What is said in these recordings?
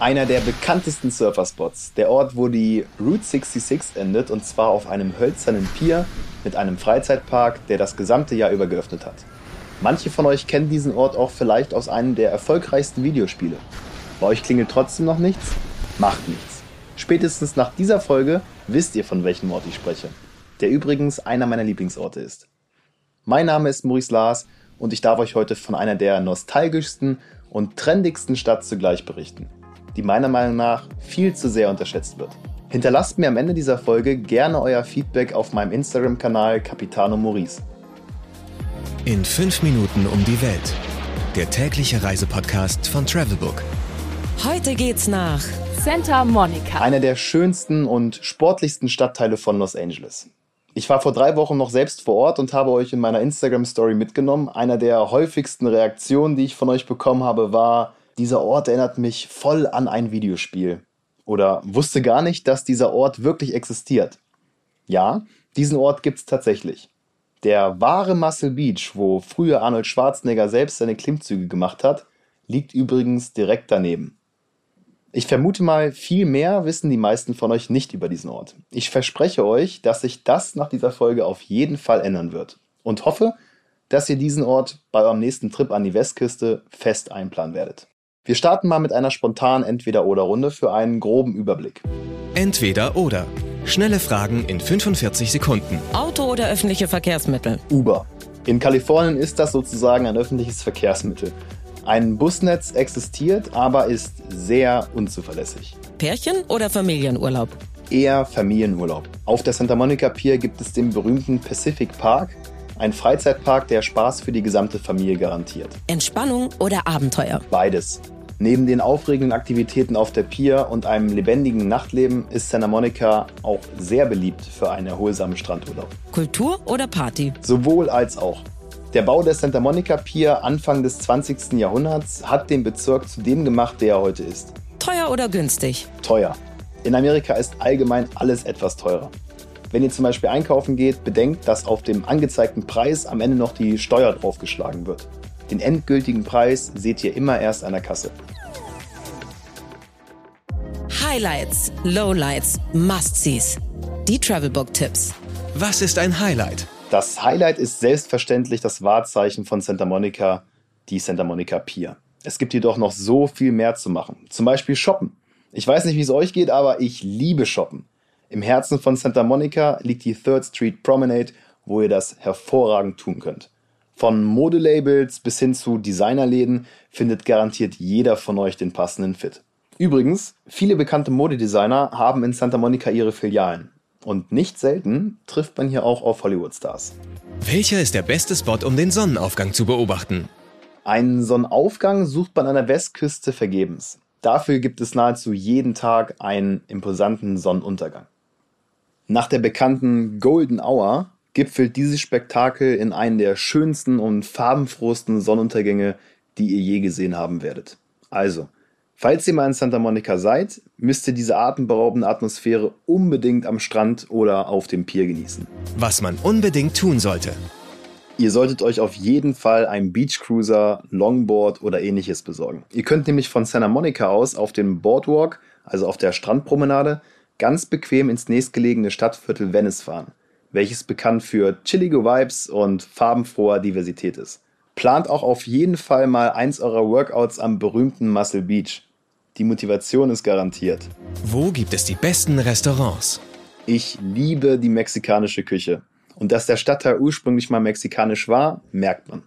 Einer der bekanntesten Surferspots, der Ort, wo die Route 66 endet und zwar auf einem hölzernen Pier mit einem Freizeitpark, der das gesamte Jahr über geöffnet hat. Manche von euch kennen diesen Ort auch vielleicht aus einem der erfolgreichsten Videospiele. Bei euch klingelt trotzdem noch nichts? Macht nichts. Spätestens nach dieser Folge wisst ihr, von welchem Ort ich spreche, der übrigens einer meiner Lieblingsorte ist. Mein Name ist Maurice Lars und ich darf euch heute von einer der nostalgischsten und trendigsten Stadt zugleich berichten die meiner Meinung nach viel zu sehr unterschätzt wird. Hinterlasst mir am Ende dieser Folge gerne euer Feedback auf meinem Instagram-Kanal Capitano Maurice. In 5 Minuten um die Welt. Der tägliche Reisepodcast von Travelbook. Heute geht's nach Santa Monica. Einer der schönsten und sportlichsten Stadtteile von Los Angeles. Ich war vor drei Wochen noch selbst vor Ort und habe euch in meiner Instagram-Story mitgenommen. Einer der häufigsten Reaktionen, die ich von euch bekommen habe, war, dieser Ort erinnert mich voll an ein Videospiel. Oder wusste gar nicht, dass dieser Ort wirklich existiert. Ja, diesen Ort gibt's tatsächlich. Der wahre Muscle Beach, wo früher Arnold Schwarzenegger selbst seine Klimmzüge gemacht hat, liegt übrigens direkt daneben. Ich vermute mal, viel mehr wissen die meisten von euch nicht über diesen Ort. Ich verspreche euch, dass sich das nach dieser Folge auf jeden Fall ändern wird. Und hoffe, dass ihr diesen Ort bei eurem nächsten Trip an die Westküste fest einplanen werdet. Wir starten mal mit einer spontanen Entweder-Oder-Runde für einen groben Überblick. Entweder oder. Schnelle Fragen in 45 Sekunden. Auto oder öffentliche Verkehrsmittel? Uber. In Kalifornien ist das sozusagen ein öffentliches Verkehrsmittel. Ein Busnetz existiert, aber ist sehr unzuverlässig. Pärchen oder Familienurlaub? Eher Familienurlaub. Auf der Santa Monica Pier gibt es den berühmten Pacific Park, ein Freizeitpark, der Spaß für die gesamte Familie garantiert. Entspannung oder Abenteuer? Beides. Neben den aufregenden Aktivitäten auf der Pier und einem lebendigen Nachtleben ist Santa Monica auch sehr beliebt für einen erholsamen Strandurlaub. Kultur oder Party? Sowohl als auch. Der Bau der Santa Monica Pier Anfang des 20. Jahrhunderts hat den Bezirk zu dem gemacht, der er heute ist. Teuer oder günstig? Teuer. In Amerika ist allgemein alles etwas teurer. Wenn ihr zum Beispiel einkaufen geht, bedenkt, dass auf dem angezeigten Preis am Ende noch die Steuer draufgeschlagen wird. Den endgültigen Preis seht ihr immer erst an der Kasse. Highlights, Lowlights, Must-Sees. Die Travelbook-Tipps. Was ist ein Highlight? Das Highlight ist selbstverständlich das Wahrzeichen von Santa Monica, die Santa Monica Pier. Es gibt jedoch noch so viel mehr zu machen. Zum Beispiel shoppen. Ich weiß nicht, wie es euch geht, aber ich liebe shoppen. Im Herzen von Santa Monica liegt die Third Street Promenade, wo ihr das hervorragend tun könnt. Von Modelabels bis hin zu Designerläden findet garantiert jeder von euch den passenden Fit. Übrigens, viele bekannte Modedesigner haben in Santa Monica ihre Filialen. Und nicht selten trifft man hier auch auf Hollywood-Stars. Welcher ist der beste Spot, um den Sonnenaufgang zu beobachten? Einen Sonnenaufgang sucht man an der Westküste vergebens. Dafür gibt es nahezu jeden Tag einen imposanten Sonnenuntergang. Nach der bekannten Golden Hour gipfelt dieses Spektakel in einen der schönsten und farbenfrohsten Sonnenuntergänge, die ihr je gesehen haben werdet. Also, falls ihr mal in Santa Monica seid, müsst ihr diese atemberaubende Atmosphäre unbedingt am Strand oder auf dem Pier genießen. Was man unbedingt tun sollte. Ihr solltet euch auf jeden Fall einen Beachcruiser, Longboard oder ähnliches besorgen. Ihr könnt nämlich von Santa Monica aus auf dem Boardwalk, also auf der Strandpromenade, ganz bequem ins nächstgelegene Stadtviertel Venice fahren welches bekannt für chillige Vibes und farbenfroher Diversität ist. Plant auch auf jeden Fall mal eins eurer Workouts am berühmten Muscle Beach. Die Motivation ist garantiert. Wo gibt es die besten Restaurants? Ich liebe die mexikanische Küche. Und dass der Stadtteil ursprünglich mal mexikanisch war, merkt man.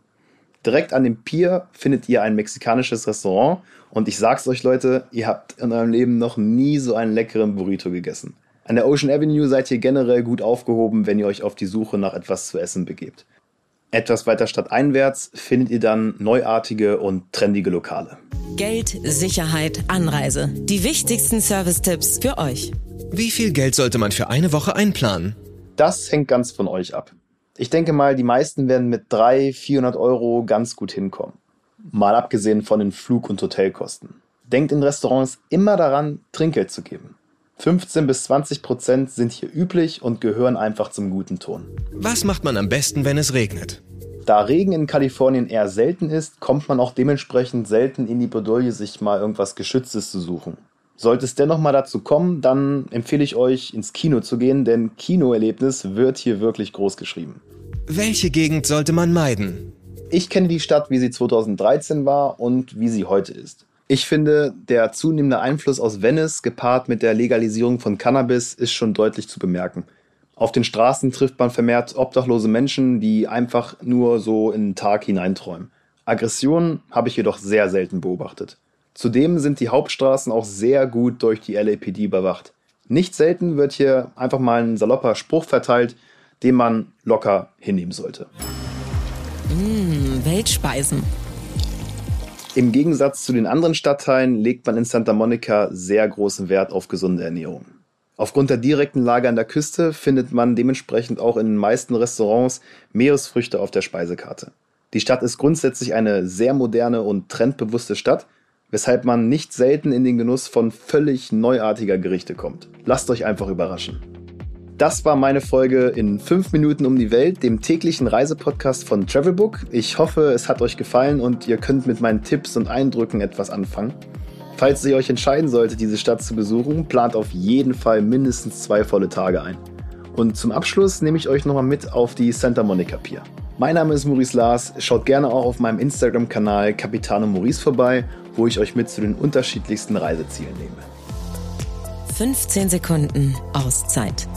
Direkt an dem Pier findet ihr ein mexikanisches Restaurant und ich sag's euch Leute, ihr habt in eurem Leben noch nie so einen leckeren Burrito gegessen. An der Ocean Avenue seid ihr generell gut aufgehoben, wenn ihr euch auf die Suche nach etwas zu essen begebt. Etwas weiter stadteinwärts findet ihr dann neuartige und trendige Lokale. Geld, Sicherheit, Anreise. Die wichtigsten Service-Tipps für euch. Wie viel Geld sollte man für eine Woche einplanen? Das hängt ganz von euch ab. Ich denke mal, die meisten werden mit 300, 400 Euro ganz gut hinkommen. Mal abgesehen von den Flug- und Hotelkosten. Denkt in Restaurants immer daran, Trinkgeld zu geben. 15 bis 20 Prozent sind hier üblich und gehören einfach zum guten Ton. Was macht man am besten, wenn es regnet? Da Regen in Kalifornien eher selten ist, kommt man auch dementsprechend selten in die Bredouille, sich mal irgendwas Geschütztes zu suchen. Sollte es dennoch mal dazu kommen, dann empfehle ich euch, ins Kino zu gehen, denn Kinoerlebnis wird hier wirklich groß geschrieben. Welche Gegend sollte man meiden? Ich kenne die Stadt, wie sie 2013 war und wie sie heute ist. Ich finde, der zunehmende Einfluss aus Venice gepaart mit der Legalisierung von Cannabis ist schon deutlich zu bemerken. Auf den Straßen trifft man vermehrt obdachlose Menschen, die einfach nur so in den Tag hineinträumen. Aggressionen habe ich jedoch sehr selten beobachtet. Zudem sind die Hauptstraßen auch sehr gut durch die LAPD überwacht. Nicht selten wird hier einfach mal ein salopper Spruch verteilt, den man locker hinnehmen sollte. Mmh, Weltspeisen. Im Gegensatz zu den anderen Stadtteilen legt man in Santa Monica sehr großen Wert auf gesunde Ernährung. Aufgrund der direkten Lage an der Küste findet man dementsprechend auch in den meisten Restaurants Meeresfrüchte auf der Speisekarte. Die Stadt ist grundsätzlich eine sehr moderne und trendbewusste Stadt, weshalb man nicht selten in den Genuss von völlig neuartiger Gerichte kommt. Lasst euch einfach überraschen. Das war meine Folge in 5 Minuten um die Welt, dem täglichen Reisepodcast von Travelbook. Ich hoffe, es hat euch gefallen und ihr könnt mit meinen Tipps und Eindrücken etwas anfangen. Falls ihr euch entscheiden solltet, diese Stadt zu besuchen, plant auf jeden Fall mindestens zwei volle Tage ein. Und zum Abschluss nehme ich euch nochmal mit auf die Santa Monica Pier. Mein Name ist Maurice Lars. Schaut gerne auch auf meinem Instagram-Kanal Capitano Maurice vorbei, wo ich euch mit zu den unterschiedlichsten Reisezielen nehme. 15 Sekunden Auszeit